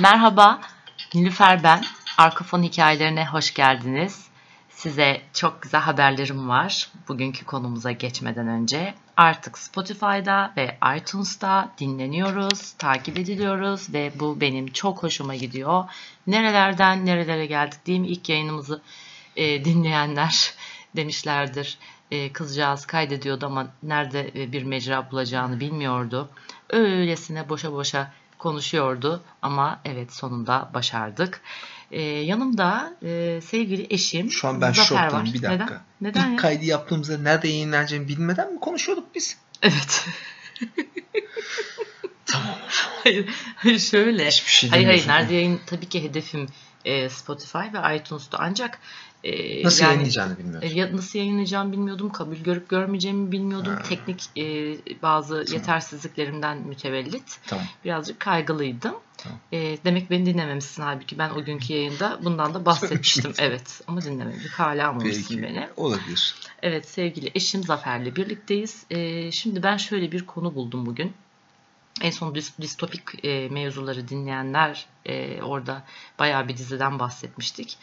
Merhaba, Nilüfer ben. Arkafon hikayelerine hoş geldiniz. Size çok güzel haberlerim var. Bugünkü konumuza geçmeden önce artık Spotify'da ve iTunes'ta dinleniyoruz, takip ediliyoruz ve bu benim çok hoşuma gidiyor. Nerelerden nerelere geldik diyeyim ilk yayınımızı e, dinleyenler demişlerdir. E, kızcağız kaydediyordu ama nerede e, bir mecra bulacağını bilmiyordu. Öylesine boşa boşa konuşuyordu ama evet sonunda başardık. Ee, yanımda e, sevgili eşim Şu an ben Zafer var. şoktayım bir dakika. Neden? Neden İlk ya? kaydı yaptığımızda nerede yayınlanacağını bilmeden mi konuşuyorduk biz? Evet. Tamam. hayır, hayır şöyle. Hiçbir şey hayır hayır nerede yayın tabii ki hedefim e, Spotify ve iTunes'ta ancak e, Nasıl yani- yayınlayacağını E, bilmiyoruz. ya- nasıl yayınlayacağımı bilmiyordum. Kabul görüp görmeyeceğimi bilmiyordum. Ha. Teknik e, bazı Tamam. yetersizliklerimden mütevellit. Tamam. Birazcık kaygılıydım. Tamam. E, demek beni dinlememişsin halbuki ben o günkü yayında bundan da bahsetmiştim. evet ama dinlemedik. Hala almamışsın Belki beni. olabilir. Evet sevgili eşim Zafer'le birlikteyiz. E, şimdi ben şöyle bir konu buldum bugün. En son dis- distopik e, mevzuları dinleyenler e, orada bayağı bir diziden bahsetmiştik.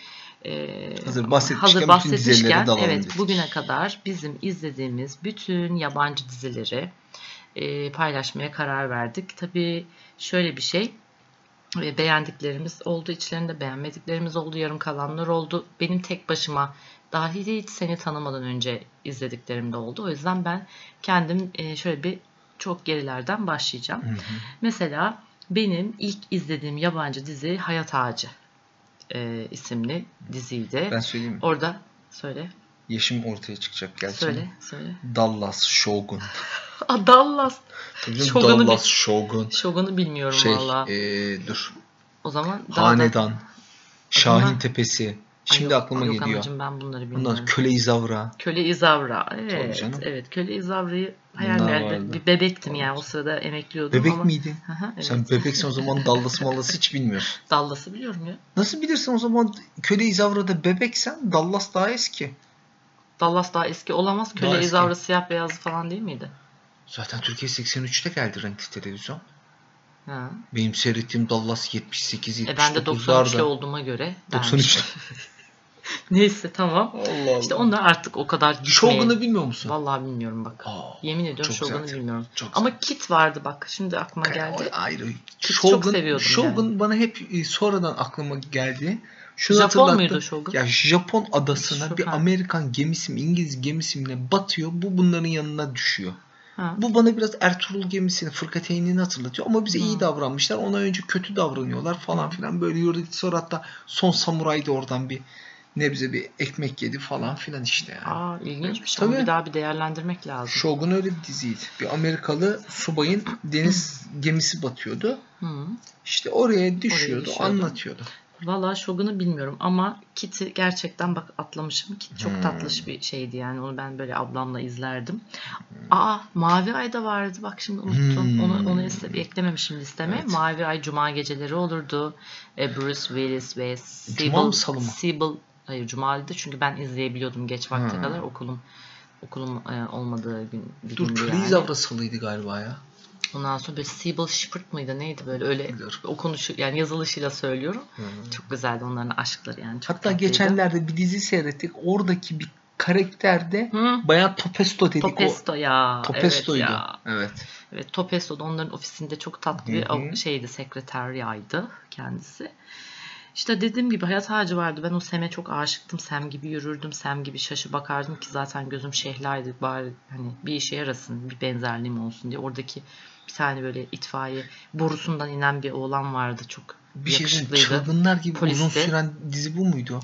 E, Hazır bahsetmişken hazır bahsetmişken evet dedik. bugüne kadar bizim izlediğimiz bütün yabancı dizileri e, paylaşmaya karar verdik. Tabii şöyle bir şey e, beğendiklerimiz oldu, içlerinde beğenmediklerimiz oldu, yarım kalanlar oldu. Benim tek başıma dahi hiç seni tanımadan önce izlediklerim de oldu. O yüzden ben kendim e, şöyle bir çok gerilerden başlayacağım. Hı hı. Mesela benim ilk izlediğim yabancı dizi Hayat Ağacı e, isimli diziydi. Ben söyleyeyim mi? Orada söyle, Yaşım ortaya çıkacak gerçi. söyle, söyle. Dallas Shogun. Aa, Dallas. Tabii canım, Shogun'u Dallas Shogun. Shogun'u bilmiyorum Şey, valla. ee, dur. O zaman daha da- Hanedan. Şahin Bunlar- Tepesi. Ay Şimdi yok, aklıma yok geliyor. Anacığım, ben bunları bilmiyorum. Bunlar Köle İzavra. Köle İzavra. Evet. Evet. Köle İzavra'yı Bunlar hayal vardı. bir bebektim yani o sırada emekliyordum Bebek ama. hı, evet. Sen bebeksin o zaman Dallas Mallas hiç bilmiyorsun. Dallas'ı biliyorum ya. Nasıl bilirsin o zaman Köle İzavra'da bebeksen Dallas daha eski. Dallas daha eski olamaz. Daha Köle eski. İzavra siyah beyazlı falan değil miydi? Zaten Türkiye 83'te geldi renkli televizyon. Ha. Benim seyrettiğim Dallas 78 E ben de 93'lü 79'larda. olduğuma göre. 93. Neyse tamam. Allah Allah. İşte onlar artık o kadar gitmeye... Shogun'u bilmiyor musun? Vallahi bilmiyorum bak. Aa, Yemin ediyorum çok Shogun'u güzel. bilmiyorum. Çok güzel. Ama Kit vardı bak. Şimdi aklıma geldi. O ayrı. Çok Shogun, seviyordum Shogun bana hep e, sonradan aklıma geldi. Şunu Japon muydu Shogun? Ya Japon adasına Şu- bir. Amerikan gemisi mi İngiliz gemisi mi ne batıyor. Bu bunların yanına düşüyor. Ha. Bu bana biraz Ertuğrul gemisini, fırkateynini hatırlatıyor. Ama bize iyi Hmm. davranmışlar. Ona önce kötü davranıyorlar falan filan. Böyle yürüdük. Sonra hatta son samuray da oradan bir nebze bir ekmek yedi falan filan işte yani. Aa ilginçmiş Tabii. ama bir daha bir değerlendirmek lazım. Shogun öyle bir diziydi. Bir Amerikalı subayın deniz gemisi batıyordu. Hı. İşte oraya düşüyordu, düşüyordu. anlatıyordu. Valla Shogun'u bilmiyorum ama Kit'i gerçekten bak atlamışım. Kit çok Hmm. tatlış bir şeydi yani onu ben böyle ablamla izlerdim. Aa Mavi Ay da vardı bak şimdi unuttum. Hmm. Onu onu iste- eklememişim listeme. Evet. Mavi Ay Cuma geceleri olurdu. E, Bruce Willis ve Cuma mı, Hayır Cuma'ydı çünkü ben izleyebiliyordum geç vakte Hmm. kadar okulum okulum e, olmadığı gün bir Dur Köle yani. İzavra salıydı galiba ya. Ondan sonra böyle Sybil Shepherd mıydı neydi böyle öyle Biliyorum. o konuşu yani yazılışıyla söylüyorum. Çok güzeldi onların aşkları yani. Çok Hatta tatlıydı. geçenlerde bir dizi seyrettik. Oradaki bir karakterde Hı? bayağı Topesto dedik. Topesto ya. Topesto'ydu. Evet ya. Evet. Evet Topesto da onların ofisinde çok tatlı bir Hı hı. şeydi sekreteryaydı kendisi. İşte dediğim gibi hayat ağacı vardı. Ben o Sem'e çok aşıktım. Sem gibi yürürdüm. Sem gibi şaşı bakardım ki zaten gözüm şehlaydı. Bari hani bir işe yarasın, bir benzerliğim olsun diye. Oradaki bir tane böyle itfaiye borusundan inen bir oğlan vardı. Çok Bir şey yakışıklıydı. çılgınlar gibi uzun Polisti. süren dizi bu muydu?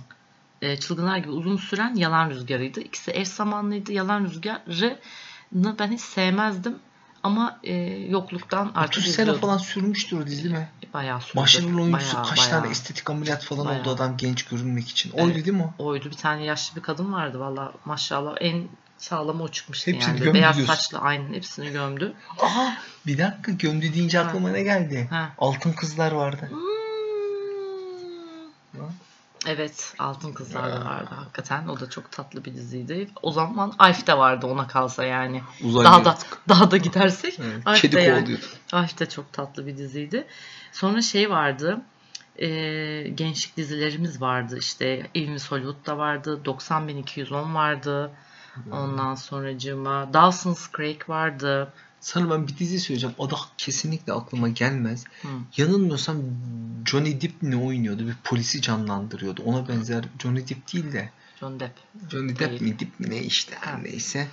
e, çılgınlar gibi uzun süren Yalan Rüzgarı'ydı. İkisi eş zamanlıydı. Yalan Rüzgarı'nı ben hiç sevmezdim. Ama e, yokluktan artık 30 sene falan sürmüştür o dizi mi? Bayağı sürdü. Başarılı oyuncusu Bayağı, kaç bayağı. tane estetik ameliyat falan Bayağı. oldu adam genç görünmek için. Evet. Oydu değil mi o? Oydu. Bir tane yaşlı bir kadın vardı valla maşallah. En sağlamı o çıkmıştı Hepsini yani. gömdü Beyaz diyorsun. saçlı aynen hepsini gömdü. Aha bir dakika gömdü deyince Ha. aklıma ne geldi? Ha. Altın Kızlar vardı. Hmm. Evet Altın Kızlar da vardı hakikaten. O da çok tatlı bir diziydi. O zaman Alf de vardı ona kalsa yani. Uzaylı Daha da daha da gidersek Evet, Kedi de yani. Alf de çok tatlı bir diziydi. Sonra şey vardı. e, gençlik dizilerimiz vardı. İşte Evimiz Hollywood'da vardı. 90.210 vardı. Ondan sonracığıma Dawson's Creek vardı. Sana ben bir dizi söyleyeceğim. Da kesinlikle aklıma gelmez. Hı. Yanılmıyorsam Johnny Depp ne oynuyordu? Bir polisi canlandırıyordu. Ona benzer Johnny Depp değil de John Depp. Johnny Depp mi Depp mi ne işte her neyse.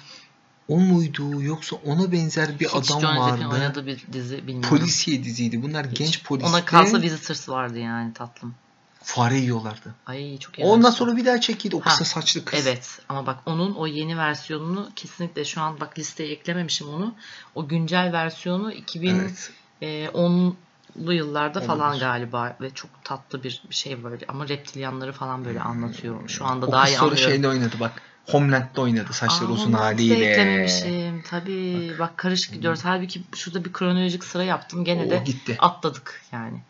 O muydu yoksa ona benzer bir Hiç adam Depp'in vardı. oynadığı bir dizi bilmiyorum. Polisiye diziydi. Bunlar Hiç. genç polis. Ona kalsa Visitors vardı yani tatlım. Fare yiyorlardı. Ay çok iyi. Ondan sonra bir daha çekildi o Ha, kısa saçlı kız. Evet ama bak onun o yeni versiyonunu kesinlikle şu an bak listeye eklememişim onu. O güncel versiyonu 2010'lu Evet. yıllarda falan Olabilir. galiba ve çok tatlı bir şey böyle ama reptilyanları falan böyle anlatıyor. Şu anda O daha iyi sonra anlıyorum. şeyde oynadı bak. Homeland'da oynadı saçları Aa, uzun haliyle. eklememişim. Tabii bak karışık gidiyoruz. Halbuki şurada bir kronolojik sıra yaptım. Gene O de gitti. atladık yani.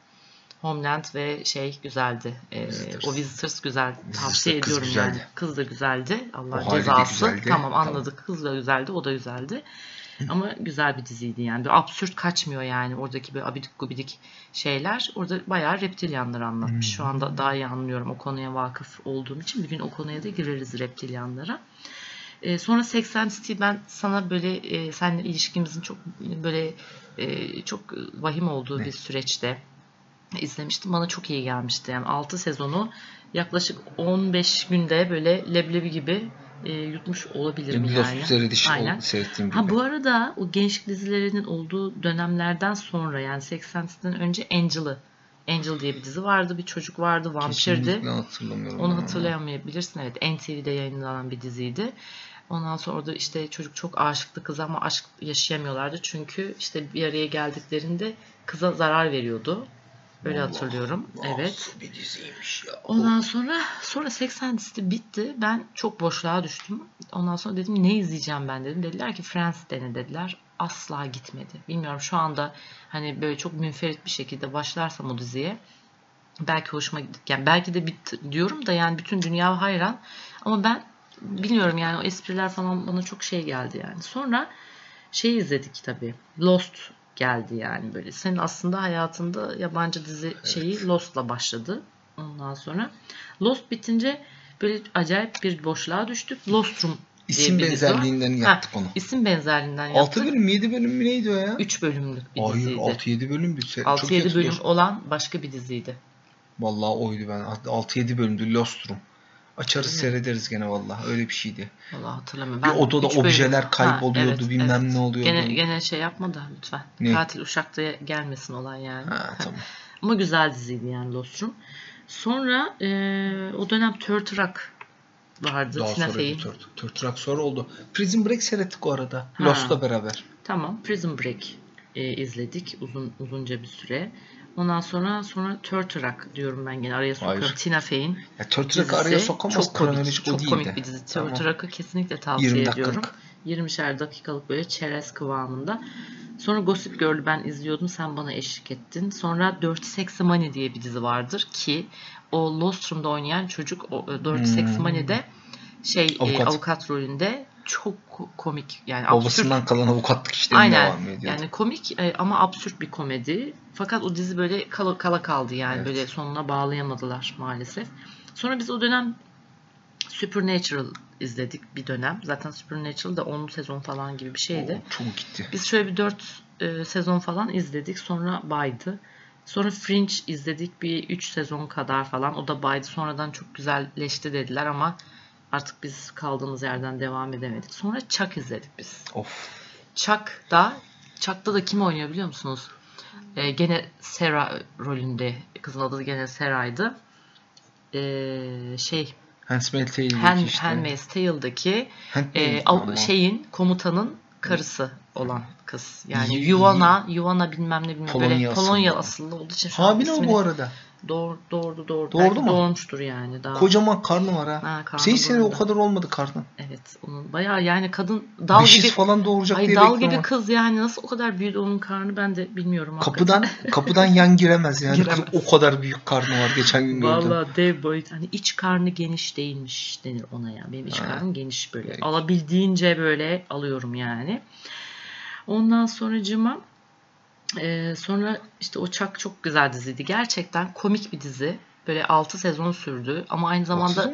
Homeland ve şey güzeldi. Visitors. o Visitors güzel. Tavsiye ediyorum güzeldi. yani. Kız da güzeldi. Allah O cezası. güzeldi. Tamam Tamam. anladık. Kız da güzeldi. O da güzeldi. Ama güzel bir diziydi yani. Bir absürt kaçmıyor yani. Oradaki bir abidik gubidik şeyler. Orada bayağı reptilyanları anlatmış. Şu anda daha iyi anlıyorum o konuya vakıf olduğum için. Bir gün o konuya da gireriz reptilyanlara. Ee, sonra 80 City ben sana böyle e, seninle ilişkimizin çok böyle e, çok vahim olduğu Ne? bir süreçte izlemiştim. Bana çok iyi gelmişti. Yani 6 sezonu yaklaşık 15 günde böyle leblebi gibi e, yutmuş olabilirim Lost yani. seyredişi ol- Aynen. seyrettiğim gibi. Ha bu arada o gençlik dizilerinin olduğu dönemlerden sonra yani 80 City'den önce Angel'ı Angel diye bir dizi vardı. Bir çocuk vardı. Vampirdi. Kesinlikle hatırlamıyorum. Onu ama. hatırlayamayabilirsin. Evet NTV'de yayınlanan bir diziydi. Ondan sonra orada işte çocuk çok aşıktı kıza ama aşk yaşayamıyorlardı. Çünkü işte bir araya geldiklerinde kıza zarar veriyordu. Öyle Allah, hatırlıyorum. Evet. bir diziymiş ya. Ondan sonra sonra 80 dizisi bitti. Ben çok boşluğa düştüm. Ondan sonra dedim ne izleyeceğim ben dedim. Dediler ki Friends dene dediler. Asla gitmedi. Bilmiyorum şu anda hani böyle çok münferit bir şekilde başlarsam o diziye belki hoşuma gidecek. Yani belki de bit diyorum da yani bütün dünya hayran. Ama ben bilmiyorum yani o espriler falan bana çok şey geldi yani. Sonra şey izledik tabii. Lost geldi yani böyle. Senin aslında hayatında yabancı dizi şeyi Lost'la başladı. Ondan sonra Lost bitince böyle acayip bir boşluğa düştük. Lostrum diye İsim benzerliğinden Ha, yaptık onu. İsim benzerliğinden yaptık. 6 bölüm 7 bölüm mü neydi o ya? 3 bölümlük bir Hayır diziydi. 6-7 bölüm bir şey. Çok 6-7 iyi bölüm olan başka bir diziydi. Vallahi oydu ben. 6-7 bölümdü Lostrum. Açarız Değil seyrederiz gene vallahi. Öyle bir şeydi. Vallahi hatırlamıyorum. Bir Ben odada üç bölüm- objeler Ha, kayboluyordu, evet, bilmem evet. ne oluyordu. Gene, gene şey yapma da lütfen. Ne? Katil Uşak'ta gelmesin olay yani. Ha tamam. Ama güzel diziydi yani Lostrum. Sonra e, o dönem Rock vardı. Daha Tina sonra bir Third Rock sonra oldu. Prison Break seyrettik o arada. Ha. Lost'la beraber. Tamam. Prison Break e, izledik uzun uzunca bir süre. Ondan sonra sonra Rock diyorum ben gene araya sokuyorum. Hayır. Tina Fey'in Ya. Rock'ı araya sokamaz. Çok komik, çok komik de. bir dizi. Tamam. Kesinlikle tavsiye 20 ediyorum. dakikalık. 20'şer dakikalık böyle çerez kıvamında. Sonra Gossip Girl'ü ben izliyordum. Sen bana eşlik ettin. Sonra Dirty Sexy Money diye bir dizi vardır ki o Lostrum'da oynayan çocuk o e, Dirty Hmm. Sexy Money'de şey Avukat. avukat, avukat rolünde çok ko- komik yani absürt Babasından kalan avukatlık işlerine Aynen. devam ediyor. Yani komik e, ama absürt bir komedi. Fakat o dizi böyle kala, kala kaldı yani. Evet. Böyle sonuna bağlayamadılar maalesef. Sonra biz o dönem Supernatural izledik bir dönem. Zaten Supernatural da 10 sezon falan gibi bir şeydi. O çok gitti. Biz şöyle bir 4 sezon falan izledik. Sonra baydı. Sonra Fringe izledik bir 3 sezon kadar falan. O da baydı. Sonradan çok güzelleşti dediler ama artık biz kaldığımız yerden devam edemedik. Sonra Chuck izledik biz. Of. Chuck'da Chuck'ta da kim oynuyor biliyor musunuz? Ee, gene Sarah rolünde. Kızın adı gene Sarah'ydı. Ee, şey Handmaid's Tale'deki Hand, işte. Handmaid's Tale'daki e, av- ama? şeyin komutanın karısı olan kız. Yani Yuvana, Yuvana bilmem ne bilmem Polonya böyle asıllı. Polonya asıllı olduğu için Hamile o bu arada. Doğru, doğurdu, doğurdu. Doğurdu Belki mu? Doğurmuştur yani. Daha. Kocaman karnı var ha. Ha, karnı Şey sene o kadar olmadı karnı. Evet. Onun bayağı yani kadın dal Beşiz gibi falan doğuracak Ay diye dal gibi ama. kız yani nasıl o kadar büyüdü onun karnı ben de bilmiyorum. hakikaten. Kapıdan kapıdan yan giremez yani. Giremez. Kız o kadar büyük karnı var geçen gün gördüm. Vallahi dev boyut. Hani iç karnı geniş değilmiş denir ona ya. Benim iç Ha. karnım geniş böyle. Peki. Alabildiğince böyle alıyorum yani. Ondan sonracığıma Ee, sonra işte Chuck çok güzel diziydi. Gerçekten komik bir dizi. Böyle 6 sezon sürdü ama aynı zamanda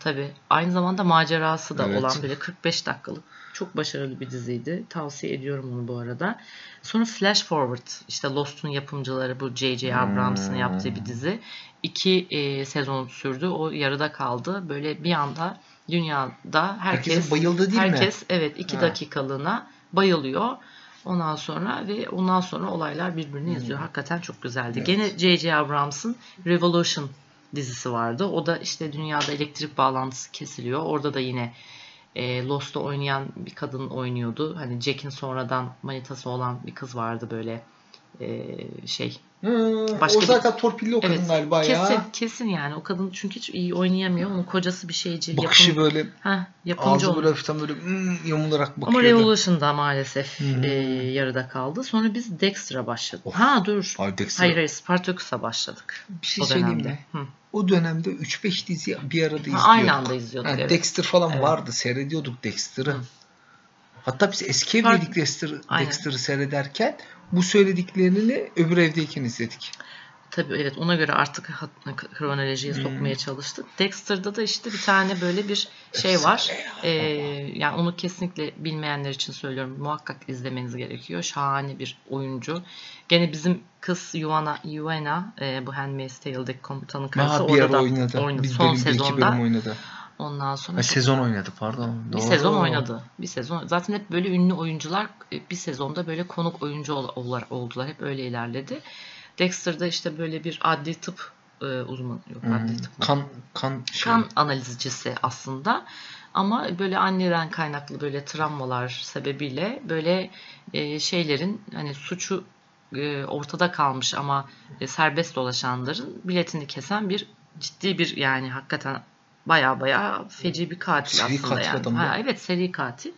tabii aynı zamanda macerası da Evet. olan böyle 45 dakikalık çok başarılı bir diziydi. Tavsiye ediyorum onu bu arada. Sonra Flash Forward işte Lost'un yapımcıları bu J.J. Abrams'ın Hmm. yaptığı bir dizi. İki e, sezon sürdü. O yarıda kaldı. Böyle bir anda dünyada herkes Herkesin bayıldı değil mi? herkes evet iki Ha. dakikalığına bayılıyor. Ondan sonra ve ondan sonra olaylar birbirini Hmm. izliyor. Hakikaten çok güzeldi. Evet. Gene J.J. Abrams'ın Revolution dizisi vardı. O da işte dünyada elektrik bağlantısı kesiliyor. Orada da yine e, Lost'ta oynayan bir kadın oynuyordu. Hani Jack'in sonradan manitası olan bir kız vardı böyle e, şey. Hı, Başka o bir- zaten torpilli o kadın Evet, galiba kesin ya. kesin yani o kadın çünkü hiç iyi oynayamıyor. Onun kocası bir şeyci, Bakışı yapım, böyle Heh, yapımcı ağzı olmuş. böyle hafiften böyle hmm, yumularak Ama bakıyordu. Revolution'da maalesef hı. e, yarıda kaldı. Sonra biz Dexter'a başladık. Of. Ha dur. Ay Dexter. Hayır hayır Spartacus'a başladık. Bir şey o söyleyeyim dönemde. mi? Hı. O dönemde 3-5 dizi bir arada izliyorduk. Ha, aynı anda izliyorduk. Ha, evet. Dexter falan Evet. vardı. Seyrediyorduk Dexter'ı. Hatta biz eski Fark- evdeydik Dexter. Dexter'ı seyrederken bu söylediklerini öbür evdeyken izledik. Tabii evet ona göre artık kronolojiye Hmm. sokmaya çalıştık. Dexter'da da işte bir tane böyle bir şey var. Ee, yani onu kesinlikle bilmeyenler için söylüyorum. Muhakkak izlemeniz gerekiyor. Şahane bir oyuncu. Gene bizim kız Yuana, Yuena e, bu Handmaid's Tale'deki komutanın karısı orada oynadı. oynadı. Bir Son bölüm, bir iki sezonda. bölüm oynadı. Ondan sonra çok- sezon oynadı pardon. bir Doğru. sezon oynadı. Bir sezon. Zaten hep böyle ünlü oyuncular e, bir sezonda böyle konuk oyuncu oldular. Hep öyle ilerledi. Dexter'da işte böyle bir adli tıp e, uzmanı yok Hmm, adli tıp. Kan kan şey. kan analizcisi aslında. Ama böyle anneden kaynaklı böyle travmalar sebebiyle böyle e, şeylerin hani suçu e, ortada kalmış ama e, serbest dolaşanların biletini kesen bir ciddi bir yani hakikaten baya baya feci bir katil Seri aslında katil yani. adam Ha, evet seri katil.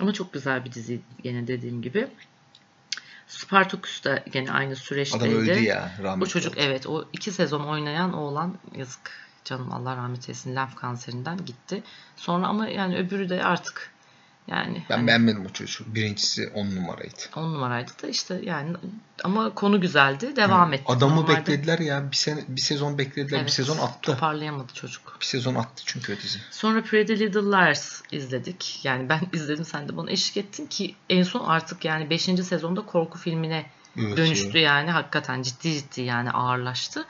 Ama çok güzel bir dizi gene dediğim gibi. Spartacus da gene aynı süreçteydi. Adam öldü ya. Rahmetli Bu çocuk oldu. evet o iki sezon oynayan oğlan yazık canım Allah rahmet eylesin lenf kanserinden gitti. Sonra ama yani öbürü de artık yani Ben hani beğenmedim o çocuğu. Birincisi 10 numaraydı. on numaraydı da işte yani ama konu güzeldi devam etti. Adamı Normalde- beklediler ya. Bir, sene, bir sezon beklediler. Bir Evet, sezon attı. Toparlayamadı çocuk. Bir sezon attı çünkü o dizi. Sonra Pretty Little Liars izledik. Yani ben izledim sen de bana eşlik ettin ki en son artık yani 5. sezonda korku filmine Evet, dönüştü yani hakikaten ciddi ciddi yani ağırlaştı.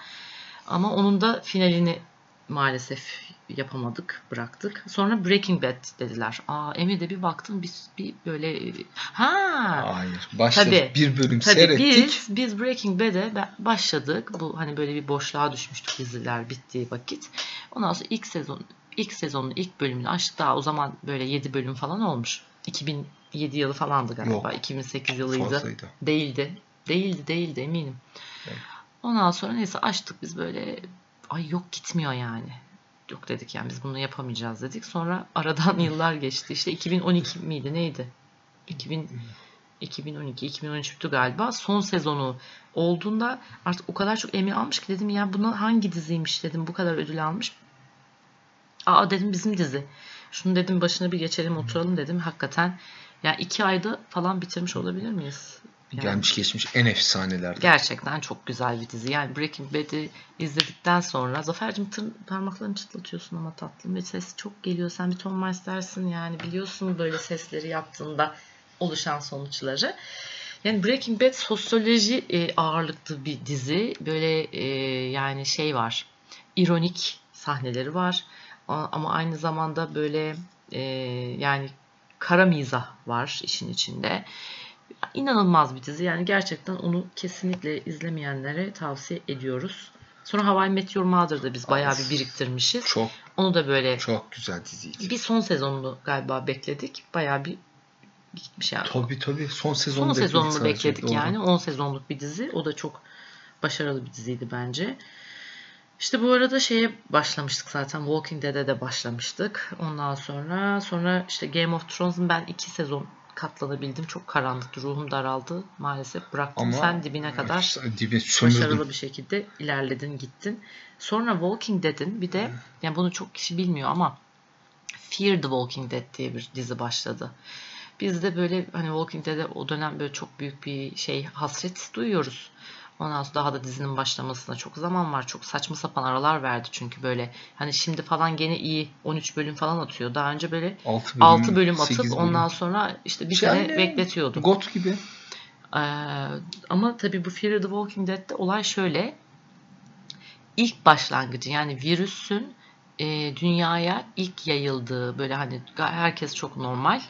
Ama onun da finalini maalesef yapamadık, bıraktık. Sonra Breaking Bad dediler. Aa Emi de bir baktım biz bir böyle ha Hayır. Başladık. Tabii. Bir bölüm Tabii seyrettik. biz biz Breaking Bad'e başladık. Bu hani böyle bir boşluğa düşmüştük diziler bittiği vakit. Ondan sonra ilk sezon ilk sezonun ilk bölümünü açtık. Daha o zaman böyle 7 bölüm falan olmuş. 2007 yılı falandı galiba. Yok. 2008 yılıydı. Fazlaydı. Değildi. Değildi, değildi eminim. Evet. Ondan sonra neyse açtık biz böyle ay yok gitmiyor yani. Yok dedik yani biz bunu yapamayacağız dedik. Sonra aradan yıllar geçti. İşte 2012 miydi neydi? 2000 2012 2013 bitti galiba. Son sezonu olduğunda artık o kadar çok Emmy almış ki dedim ya bunu hangi diziymiş dedim bu kadar ödül almış. Aa dedim bizim dizi. Şunu dedim başına bir geçelim oturalım dedim. Hakikaten yani iki ayda falan bitirmiş olabilir miyiz? Yani Gelmiş geçmiş en efsanelerden. Gerçekten çok güzel bir dizi. Yani Breaking Bad'i izledikten sonra Zafer'cim tır, parmaklarını çıtlatıyorsun ama tatlım ve ses çok geliyor. Sen bir ton Mars dersin yani biliyorsun böyle sesleri yaptığında oluşan sonuçları. Yani Breaking Bad sosyoloji e, ağırlıklı bir dizi. Böyle e, yani şey var. ironik sahneleri var. Ama aynı zamanda böyle e, yani kara mizah var işin içinde. İnanılmaz bir dizi. Yani gerçekten onu kesinlikle izlemeyenlere tavsiye ediyoruz. Sonra Hawaii Meteor Mother'da biz bayağı bir biriktirmişiz. Çok Onu da böyle çok güzel diziydi. bir son sezonunu galiba bekledik. Bayağı bir gitmiş yani. Tabii tabii. Son sezonu Son bekledik sezonunu sadece. bekledik Doğru. yani. 10 sezonluk bir dizi. O da çok başarılı bir diziydi bence. İşte bu arada şeye başlamıştık zaten. Walking Dead'e de başlamıştık. Ondan sonra sonra işte Game of Thrones'un ben iki sezon katlanabildim. Çok karanlıktı. Ruhum daraldı. Maalesef bıraktım. Ama Sen dibine kadar dibe başarılı bir şekilde ilerledin gittin. Sonra Walking Dead'in bir de yani bunu çok kişi bilmiyor ama Fear the Walking Dead diye bir dizi başladı. Biz de böyle hani Walking Dead'e o dönem böyle çok büyük bir şey hasret duyuyoruz. Ondan sonra daha da dizinin başlamasına çok zaman var. Çok saçma sapan aralar verdi çünkü böyle. Hani şimdi falan gene iyi 13 bölüm falan atıyor. Daha önce böyle 6 bölüm, 6 bölüm 8 atıp ondan sonra işte bir Şey sene aynı bekletiyordu. GOT gibi. Ee, ama tabii bu Fear the Walking Dead'de olay şöyle. İlk başlangıcı yani virüsün e, dünyaya ilk yayıldığı böyle hani herkes çok normal.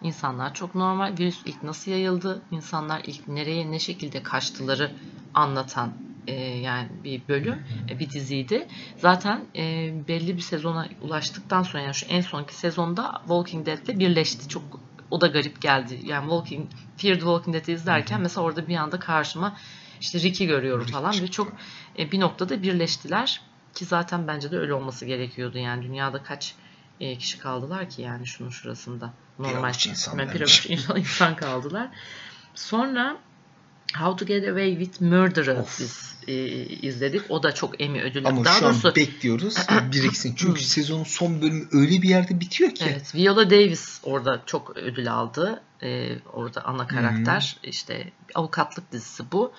İnsanlar çok normal. Virüs ilk nasıl yayıldı? insanlar ilk nereye ne şekilde kaçtıları anlatan e, yani bir bölüm, e, bir diziydi. Zaten e, belli bir sezona ulaştıktan sonra yani şu en sonki sezonda Walking Dead'le birleşti. Çok o da garip geldi. Yani Walking Fear the Walking Dead'i izlerken mesela orada bir anda karşıma işte Rick'i görüyorum Rick falan ve çok e, bir noktada birleştiler ki zaten bence de öyle olması gerekiyordu. Yani dünyada kaç e, kişi kaldılar ki yani şunun şurasında. Normal avuç insan bir bence. avuç insan, insan kaldılar. Sonra How to Get Away with Murder'ı biz e, izledik. O da çok Emmy ödüllü. Ama Daha şu an doğrusu bekliyoruz biriksin. Çünkü sezonun son bölümü öyle bir yerde bitiyor ki. Evet, Viola Davis orada çok ödül aldı. Ee, orada ana karakter. İşte avukatlık dizisi bu.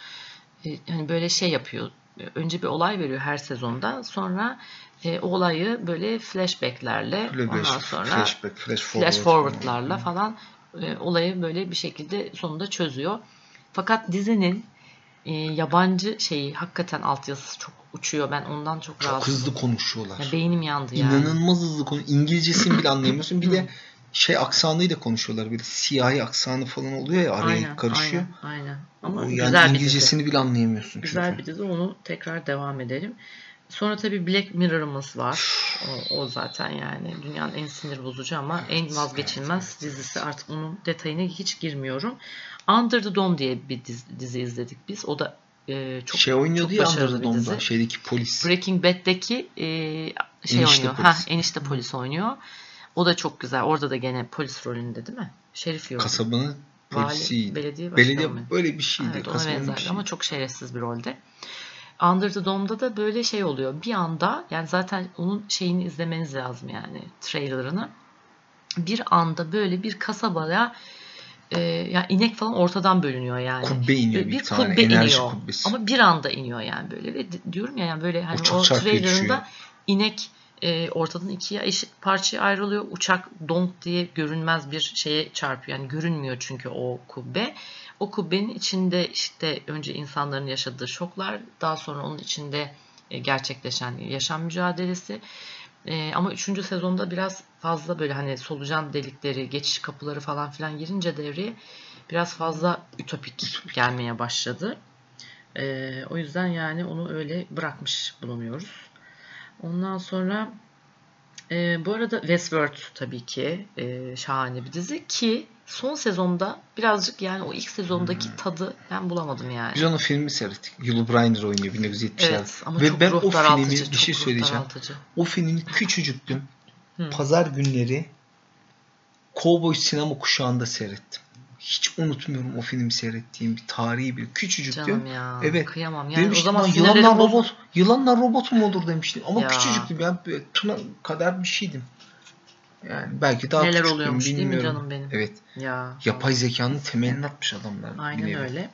Ee, yani böyle şey yapıyor. Önce bir olay veriyor her sezonda. Sonra e, olayı böyle flashbacklerle Böyle ondan flash- sonra flashback, flash forward. flash forwardlarla falan e, olayı böyle bir şekilde sonunda çözüyor. Fakat dizinin e, yabancı şeyi hakikaten altyazısı çok uçuyor. Ben ondan çok, Çok rahatsızım. hızlı konuşuyorlar. Ya beynim yandı yani. İnanılmaz hızlı konu. İngilizcesini bile anlayamıyorsun. Bir de şey aksanıyla konuşuyorlar. Böyle siyahi aksanı falan oluyor ya araya Aynen, karışıyor. Aynen, aynen. Ama O yani güzel bir dizi. İngilizcesini bile anlayamıyorsun Güzel çünkü. bir dizi. Onu tekrar devam edelim. Sonra tabii Black Mirror'ımız var. O, o zaten yani dünyanın en sinir bozucu ama en vazgeçilmez dizisi. Artık onun detayına hiç girmiyorum. Under the Dome diye bir dizi, dizi izledik biz. O da e, çok şey oynuyordu çok ya Under the. Dome'da. Şeydeki polis. Breaking Bad'deki e, şey Enişte oynuyor. polis. Ha, enişte polis oynuyor. O da çok güzel. Orada da gene polis rolünde değil mi? Şerif yok. Kasabanın polisiydi. belediye başkanı Belediye mı? böyle bir şeydi. Evet ona Kasabanın bir benzer şey. ama çok şerefsiz bir rolde. Under the Dome'da da böyle şey oluyor. Bir anda yani zaten onun şeyini izlemeniz lazım yani trailerını. Bir anda böyle bir kasabaya e, yani inek falan ortadan bölünüyor yani. Kubbe iniyor bir bir tane. kubbe Enerji iniyor. kubbesi. Ama bir anda iniyor yani böyle. Ve di- diyorum ya yani böyle hani Uçak o trailerında inek e, ortadan ikiye eşit parçaya ayrılıyor. Uçak donk diye görünmez bir şeye çarpıyor. Yani görünmüyor çünkü o kubbe. O kubbenin içinde işte önce insanların yaşadığı şoklar, daha sonra onun içinde e, gerçekleşen yaşam mücadelesi. E, ama 3. sezonda biraz fazla böyle hani solucan delikleri, geçiş kapıları falan filan girince devreye biraz fazla ütopik gelmeye başladı. E, o yüzden yani onu öyle bırakmış bulunuyoruz. Ondan sonra bu arada Westworld tabii ki şahane bir dizi ki son sezonda birazcık yani o ilk sezondaki tadı ben bulamadım yani. Biz onun filmi seyrettik. Yul Brynner oynuyor 1970'lerde. Evet ama Ve çok ben o filmi bir şey söyleyeceğim. O filmi küçücüktüm. Hı. Pazar günleri Cowboy sinema kuşağında seyrettim. Hiç unutmuyorum o filmi seyrettiğim bir tarihi bir küçücüktüm. Canım ya. Evet. Kıyamam. Yani demiştim o zaman "Lan sinirlerim yılanlar robot, yılanlar robot mu olur demiştim. Ama Ya. küçücüktüm ben Tuna kadar bir şeydim. Yani belki daha Neler oluyormuş değil mi bilmiyorum. canım benim? Evet. Ya. Yapay zekanın temelini atmış adamlar. Aynen öyle.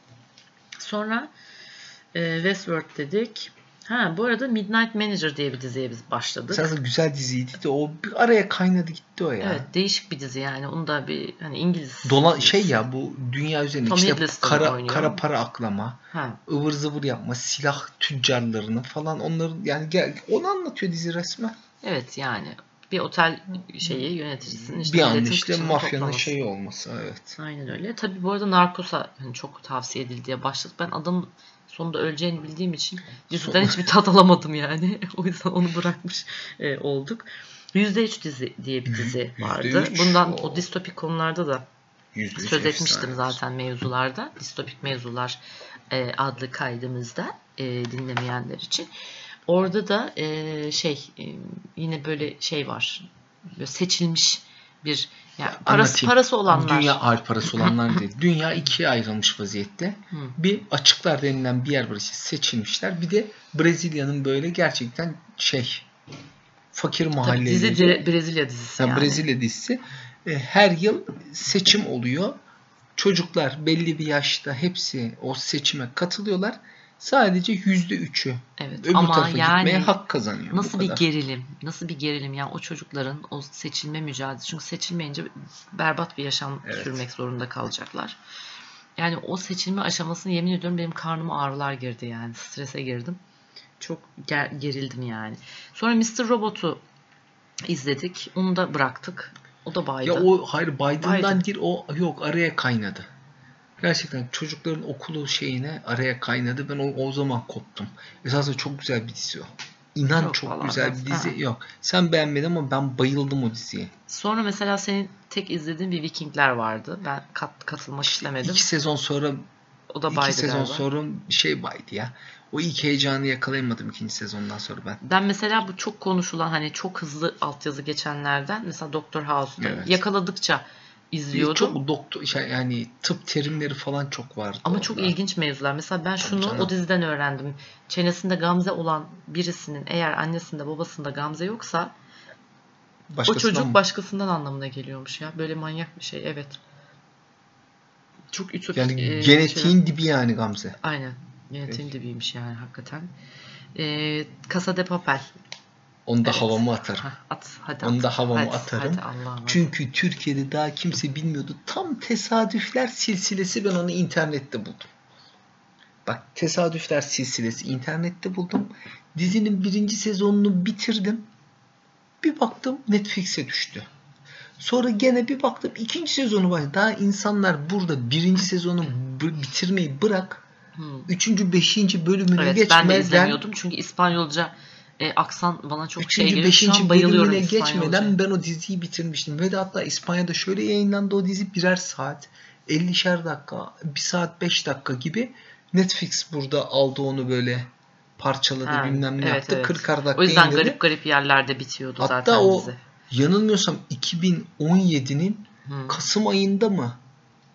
Sonra e, Westworld dedik. Ha bu arada Midnight Manager diye bir diziye biz başladık. Esasında güzel diziydi de o bir araya kaynadı gitti o ya. Evet değişik bir dizi yani. Onu da bir hani İngiliz Dola şey ya bu dünya üzerinde Tom işte Hiddleston kara oynuyor. kara para aklama, Ha, ıvır zıvır yapma, silah tüccarlarını falan onların yani gel, onu anlatıyor dizi resmen. evet yani bir otel şeyi yöneticisinin işte bir milletin işte mafyanın toplaması. şeyi olması evet. Aynen öyle. Tabii bu arada Narcos'a hani çok tavsiye edildi diye başladık. Ben adam sonunda öleceğini bildiğim için Son- hiçbir tat alamadım yani. o yüzden onu bırakmış e, olduk. %3 dizi diye bir dizi vardı. %3, Bundan o. o distopik konularda da Yüzde üç söz etmiştim efsane. zaten mevzularda. Distopik mevzular e, adlı kaydımızda e, dinlemeyenler için. Orada da e, şey e, yine böyle şey var. Böyle seçilmiş bir yani parası Anlatayım. parası olanlar. Dünya ay parası olanlar değil. Dünya ikiye ayrılmış vaziyette. Hı. Bir açıklar denilen bir yer var işte seçilmişler. Bir de Brezilya'nın böyle gerçekten şey fakir Tabii mahalleleri. dizi Bre- Brezilya dizisi Yani yani. Brezilya dizisi. E, her yıl seçim oluyor. Çocuklar belli bir yaşta hepsi o seçime katılıyorlar. Sadece yüzde üçü Evet öbür ama tarafa yani gitmeye hak kazanıyor. Nasıl bir gerilim, nasıl bir gerilim yani o çocukların o seçilme mücadelesi. Çünkü seçilmeyince berbat bir yaşam Evet. sürmek zorunda kalacaklar. Yani o seçilme aşamasını yemin ediyorum benim karnıma ağrılar girdi yani strese girdim. Çok ger- gerildim yani. Sonra Mr. Robot'u izledik. Onu da bıraktık. O da baydı. Ya o hayır Biden'dan Biden. değil o yok araya kaynadı. Gerçekten çocukların okulu şeyine araya kaynadı. Ben o, o zaman koptum. Esasında çok güzel bir dizi o. İnan Yok çok güzel bir dizi. Ha. Yok. Sen beğenmedin ama ben bayıldım o diziye. Sonra mesela senin tek izlediğin bir Vikingler vardı. Ben kat, katılmak istemedim. İki sezon sonra o da iki baydı sezon galiba. sonra bir şey baydı ya. O ilk heyecanı yakalayamadım ikinci sezondan sonra ben. Ben mesela bu çok konuşulan hani çok hızlı altyazı geçenlerden mesela Doctor House'da Evet. yakaladıkça izliyordum. Çok doktor şey, yani tıp terimleri falan çok vardı. Ama orada. çok ilginç mevzular. Mesela ben şunu canım. o diziden öğrendim. Çenesinde gamze olan birisinin eğer annesinde babasında gamze yoksa o Başkasından çocuk mı? başkasından anlamına geliyormuş ya. Böyle manyak bir şey. Evet. Çok ütopik. yani e, genetiğin dibi yani Gamze. Aynen. Genetiğin dibiymiş yani hakikaten. E, Casa de Papel. Onu da Evet. havamı atarım. Hah, at. Hadi Onu at. da havama hadi, atarım. Hadi hadi. Çünkü Türkiye'de daha kimse bilmiyordu. Tam tesadüfler silsilesi ben onu internette buldum. Bak tesadüfler silsilesi internette buldum. Dizinin birinci sezonunu bitirdim. Bir baktım Netflix'e düştü. Sonra gene bir baktım ikinci sezonu var. Daha insanlar burada birinci sezonu bitirmeyi bırak. Hmm. Üçüncü, beşinci bölümünü Evet ben de izlemiyordum çünkü İspanyolca e, aksan bana çok şey Üçüncü, geliyor. Şu beşinci an bayılıyorum bölümüne İspanyolca'ya. geçmeden ben o diziyi bitirmiştim. Ve de hatta İspanya'da şöyle yayınlandı o dizi birer saat. 50'şer dakika, 1 saat 5 dakika gibi. Netflix burada aldı onu böyle parçaladı Ha, bilmem ne evet, yaptı. evet. 40 dakika O yüzden indirdi. garip garip yerlerde bitiyordu Hatta zaten o dizi. yanılmıyorsam 2017'nin Hı. Kasım ayında mı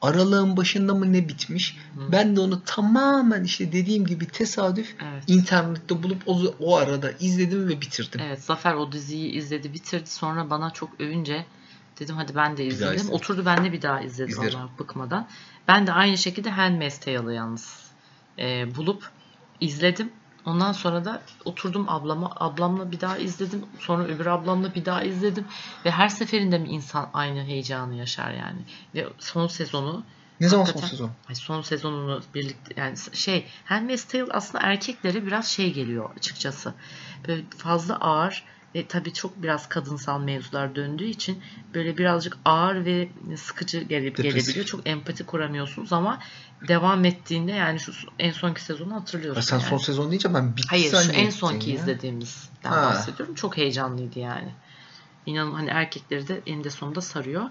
aralığın başında mı ne bitmiş. Hı. Ben de onu tamamen işte dediğim gibi tesadüf Evet. internette bulup o, o arada izledim ve bitirdim. Evet Zafer o diziyi izledi bitirdi sonra bana çok övünce dedim hadi ben de izledim. Oturdu ben de bir daha izledim İzlerim. Allah bıkmadan. Ben de aynı şekilde Handmaid's Tale'ı yalnız e, bulup izledim. Ondan sonra da oturdum ablama, ablamla bir daha izledim. Sonra öbür ablamla bir daha izledim. Ve her seferinde mi insan aynı heyecanı yaşar yani. Ve son sezonu Ne zaman son sezon? Ay son sezonunu birlikte yani şey Handmaid's Tale aslında erkeklere biraz şey geliyor açıkçası. Böyle fazla ağır ve tabii çok biraz kadınsal mevzular döndüğü için böyle birazcık ağır ve sıkıcı Depresif. gelebiliyor. Çok empati kuramıyorsunuz ama devam ettiğinde yani şu en sonki sezonu Ha, hatırlıyorsun. sen yani. son sezon deyince ben bitti Hayır şu en sonki ya. izlediğimizden Ha. bahsediyorum. Çok heyecanlıydı yani. İnanın hani erkekleri de eninde sonunda sarıyor.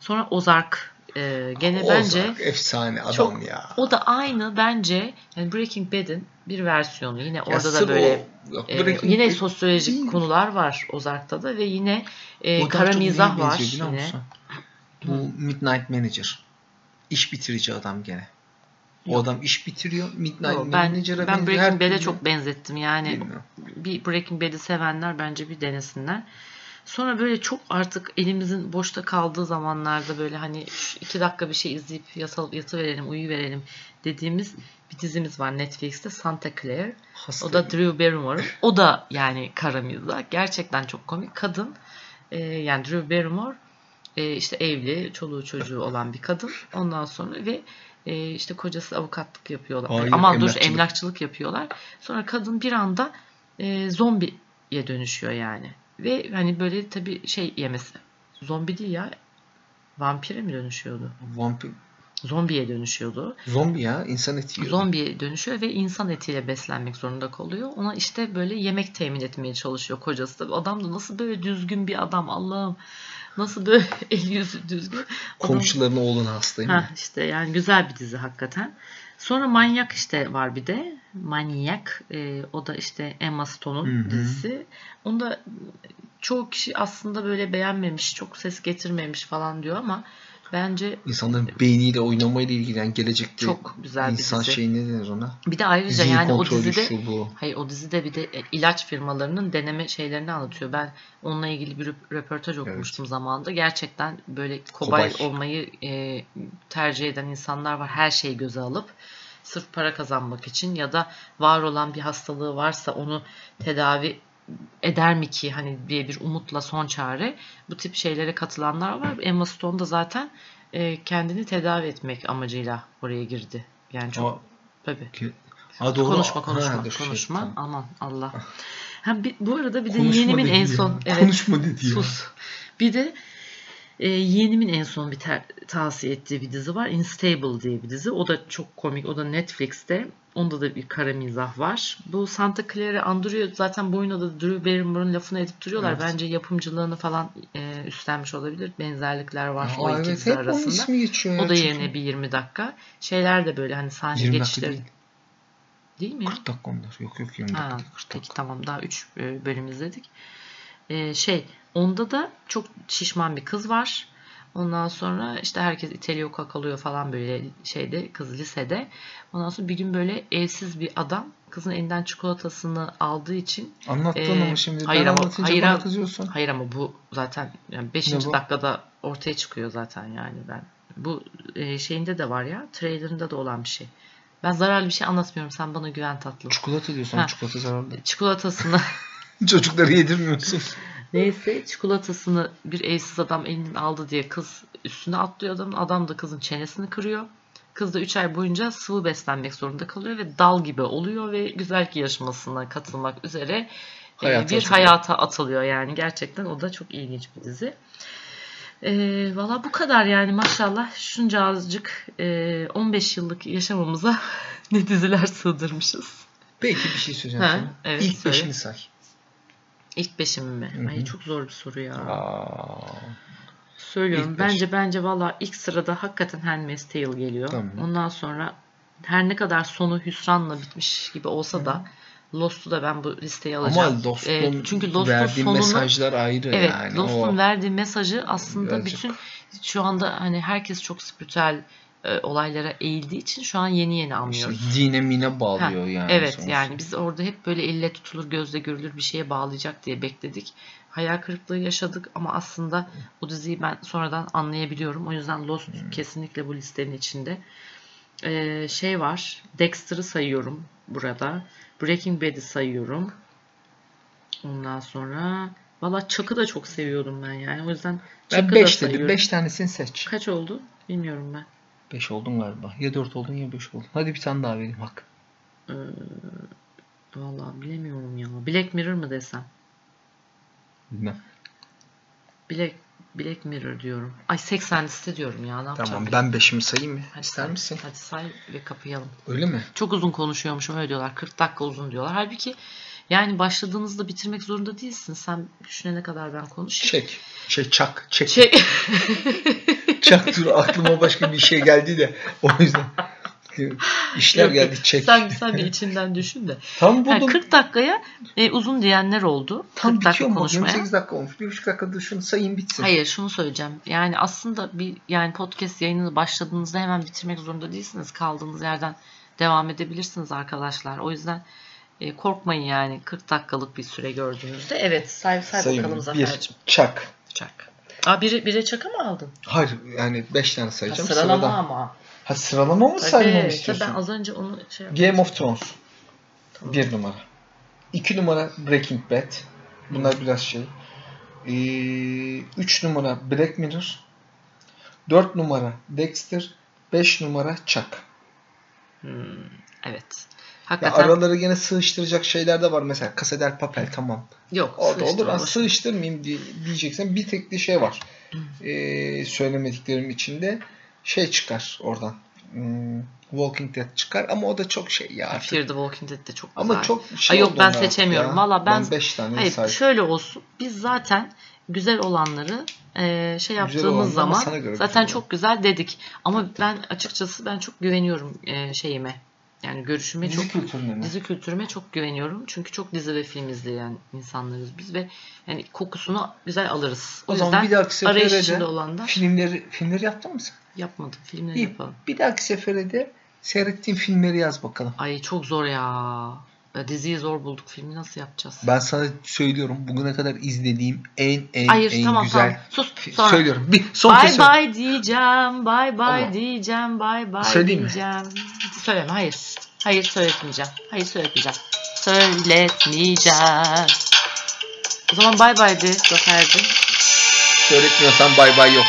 Sonra Ozark e, gene Ozark, bence efsane adam çok- ya. o da aynı bence yani Breaking Bad'in bir versiyonu. Yine orada da böyle o- yok, e, yine sosyolojik değil. konular var Ozark'ta da ve yine e, kara mizah var yine. Bu Midnight Manager. İş bitirici adam gene. O Yok. adam iş bitiriyor. Midnight Yo, ben Manager'a ben Breaking Bad'e çok benzettim. Yani Bilmiyorum. bir Breaking Bad'i sevenler bence bir denesinler. Sonra böyle çok artık elimizin boşta kaldığı zamanlarda böyle hani iki dakika bir şey izleyip yasal, yatıverelim, uyuverelim dediğimiz bir dizimiz var Netflix'te Santa Claire. O da Drew Barrymore'un. O da yani kara mizah. Gerçekten çok komik. Kadın e, yani Drew Barrymore e, işte evli, çoluğu çocuğu olan bir kadın. Ondan sonra ve e, işte kocası avukatlık yapıyorlar. Hayır, Aman dur emlakçılık. emlakçılık yapıyorlar. Sonra kadın bir anda e, zombiye dönüşüyor yani. Ve hani böyle tabii şey yemesi. Zombi değil ya. Vampire mi dönüşüyordu? Vampir, Zombiye dönüşüyordu. zombi ya. insan eti yiyor. Zombiye dönüşüyor ve insan etiyle beslenmek zorunda kalıyor. Ona işte böyle yemek temin etmeye çalışıyor kocası da. Adam da nasıl böyle düzgün bir adam Allah'ım. Nasıl böyle el yüzü düzgün. Adam- Komşuların oğluna hastayım. Ha işte yani güzel bir dizi hakikaten. Sonra Manyak işte var bir de. Manyak. Ee, o da işte Emma Stone'un dizisi. Onu da çoğu kişi aslında böyle beğenmemiş, çok ses getirmemiş falan diyor ama Bence İnsanların beyniyle oynamayla ilgili yani gelecekte çok güzel bir insan dizi. şey ne denir ona? Bir de ayrıca Zihin yani o dizide şu bu. hayır o dizide bir de e, ilaç firmalarının deneme şeylerini anlatıyor. Ben onunla ilgili bir röp- röportaj okumuştum zamanında. Gerçekten böyle kobay, Kobay. olmayı e, tercih eden insanlar var. Her şeyi göze alıp sırf para kazanmak için ya da var olan bir hastalığı varsa onu tedavi eder mi ki hani diye bir umutla son çare bu tip şeylere katılanlar var. Emma Stone da zaten e, kendini tedavi etmek amacıyla oraya girdi. Yani çok Aa, tabii. ki- doğru. Konuşma konuşma Ha, şey, konuşma. tamam. Aman Allah. Ha, bir, bu arada bir de Konuşma yeğenimin en son evet Konuşma dedi ya. sus. Bir de e, yeğenimin en son bir ter- tavsiye ettiği bir dizi var. Instable diye bir dizi. O da çok komik. O da Netflix'te. Onda da bir kara mizah var. Bu Santa Clara andırıyor. Zaten bu oyunda da Drew Barrymore'un lafını edip duruyorlar. Evet. Bence yapımcılığını falan e, üstlenmiş olabilir. Benzerlikler var o Aa, iki evet, dizi hep onun arasında. geçiyor. O da çünkü. yerine bir 20 dakika. Şeyler de böyle hani sahne 20 dakika geçişleri. değil. Değil mi? ya? 40 dakika onlar. Yok yok 20 Ha, dakika. değil, 40 peki dakika. tamam daha 3 bölüm izledik. Ee, şey onda da çok şişman bir kız var. Ondan sonra işte herkes iteliyor kakalıyor falan böyle şeyde kız lisede. Ondan sonra bir gün böyle evsiz bir adam kızın elinden çikolatasını aldığı için Anlattın Ee, ama şimdi hayır ben ama- anlatınca hayır bana kızıyorsun. hayır ama bu zaten yani 5. Ne bu? dakikada ortaya çıkıyor zaten yani ben. Bu e, şeyinde de var ya trailerında da olan bir şey. Ben zararlı bir şey anlatmıyorum. Sen bana güven tatlı. Çikolata diyorsun. Ha. Çikolata zararlı. Çikolatasını Çocukları yedirmiyorsun. Neyse çikolatasını bir evsiz adam elinden aldı diye kız üstüne atlıyor adamın. Adam da kızın çenesini kırıyor. Kız da 3 ay boyunca sıvı beslenmek zorunda kalıyor ve dal gibi oluyor ve güzellik yarışmasına katılmak üzere e, Hayata bir atılıyor. hayata atılıyor yani. Gerçekten o da çok ilginç bir dizi. E, Valla bu kadar yani maşallah şunca azıcık e, 15 yıllık yaşamımıza ne diziler sığdırmışız. Peki bir şey söyleyeceğim Ha, sana. evet, İlk söyle. beşini say. İlk beşim mi? Hı hı. Ay çok zor bir soru ya. Aa, Söylüyorum. İlk beş. bence bence valla ilk sırada hakikaten Handmaid's Tale geliyor. Tamam. Ondan sonra her ne kadar sonu hüsranla bitmiş gibi olsa da Lost'u da ben bu listeye alacağım. ama Lost'un Ee, çünkü Lost'un verdiği sonunu mesajlar ayrı evet yani. Lost'un o verdiği mesajı aslında Birazcık- bütün şu anda hani herkes çok spiritüel e, olaylara eğildiği için şu an yeni yeni işte anlıyoruz. dine mine bağlıyor Ha, yani. Evet sonuçta. yani biz orada hep böyle elle tutulur gözle görülür bir şeye bağlayacak diye bekledik. Hayal kırıklığı yaşadık ama aslında o diziyi ben sonradan anlayabiliyorum. O yüzden Lost Hmm. kesinlikle bu listenin içinde. Ee, şey var Dexter'ı sayıyorum burada. Breaking Bad'i sayıyorum. Ondan sonra valla Chuck'ı da çok seviyordum ben yani. O yüzden Ben Chuck'ı da 5 dedim. sayıyorum. 5 tanesini seç. Kaç oldu? Bilmiyorum ben. 5 oldun galiba. Ya 4 oldun ya 5 oldun. Hadi bir tane daha vereyim hak. Ee, valla bilemiyorum ya. Black Mirror mı desem? Bilmem. Black, Black Mirror diyorum. Ay 80 liste diyorum ya. Ne? Tamam ben 5'imi sayayım mı? Hadi İster say, misin? Hadi say ve kapayalım. Öyle mi? Çok uzun konuşuyormuşum öyle diyorlar. 40 dakika uzun diyorlar. Halbuki yani başladığınızda bitirmek zorunda değilsin. Sen düşünene kadar ben konuşayım. Çek. Şey çak. Çek. Şey, Çak dur aklıma başka bir şey geldi de o yüzden. İşler Yok, geldi çek. sen, sen bir içinden düşün de. Tam Yani buldum. 40 dakikaya e, uzun diyenler oldu. Tam 40 dakika mu? konuşmaya. 28 dakika olmuş. 1,5 dakikada şunu sayayım bitsin. Hayır şunu söyleyeceğim. Yani aslında bir yani podcast yayını başladığınızda hemen bitirmek zorunda değilsiniz. Kaldığınız yerden devam edebilirsiniz arkadaşlar. O yüzden e, korkmayın yani 40 dakikalık bir süre gördüğünüzde. Evet say, say bakalım Sayıyorum. Zafer'cim. Bir çak. Çak. Aa biri, bire çaka mı aldın? Hayır yani 5 tane Ha, sayacağım. sıralama Sırada. ama. Ha sıralama mı saymamı Tabii, tabii istiyorsun? ben az önce onu şey Game of Thrones. Tamam. Bir numara. İki numara Breaking Bad. Bunlar biraz şey. Ee, üç numara Black Mirror. Dört numara Dexter. Beş numara Chuck. Hmm, evet. Ya Hakikaten araları gene sığıştıracak şeyler de var. Mesela Casa del Papel tamam. yok. Orada olur. boş. sığıştırmayayım diye, diyeceksen bir tek de şey var. Ee, söylemediklerim içinde şey çıkar oradan. Hmm, Walking Dead çıkar ama o da çok şey ya. artık. Fear the Walking Dead de çok güzel. Ama çok şey Ay yok, ben seçemiyorum. ya. Valla ben- 5 tane Hayır saydım. şöyle olsun. Biz zaten güzel olanları e, şey yaptığımız ama zaman zaten güzel çok güzel dedik. Ama ben açıkçası ben çok güveniyorum e, şeyime. Yani görüşüme Dizi çok kültürüne mi? dizi kültürüme çok güveniyorum. Çünkü çok dizi ve film izleyen insanlarız biz ve yani kokusunu güzel alırız. O, O zaman yüzden bir dahaki sefere arayış de içinde filmleri filmleri yaptın mı sen? yapmadım. Filmleri İyi. yapalım. Bir dahaki sefere de seyrettiğin filmleri yaz bakalım. Ay çok zor ya. Ya Diziyi zor bulduk. Filmi nasıl yapacağız? Ben sana söylüyorum bugüne kadar izlediğim en en Hayır en tamam güzel tamam. Sus sonra. söylüyorum. Bir son Bye kez söyle. bye diyeceğim. Bye bye Ama- diyeceğim. Bye bye Söyleyeyim mi? diyeceğim. Söyleme hayır. Hayır söyletmeyeceğim. Hayır söyletmeyeceğim. Söyletmeyeceğim. O zaman bye bye de Zafer'cim. Söyletmiyorsan bay bay yok.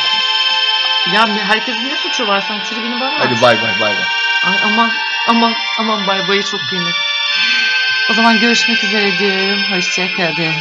Ya herkesin ne suçu var? Sen tribini bana Hadi bay bay bay bay. Ay aman aman aman bay bayı çok kıymetli. O zaman görüşmek üzere diyorum. Hoşçakalın.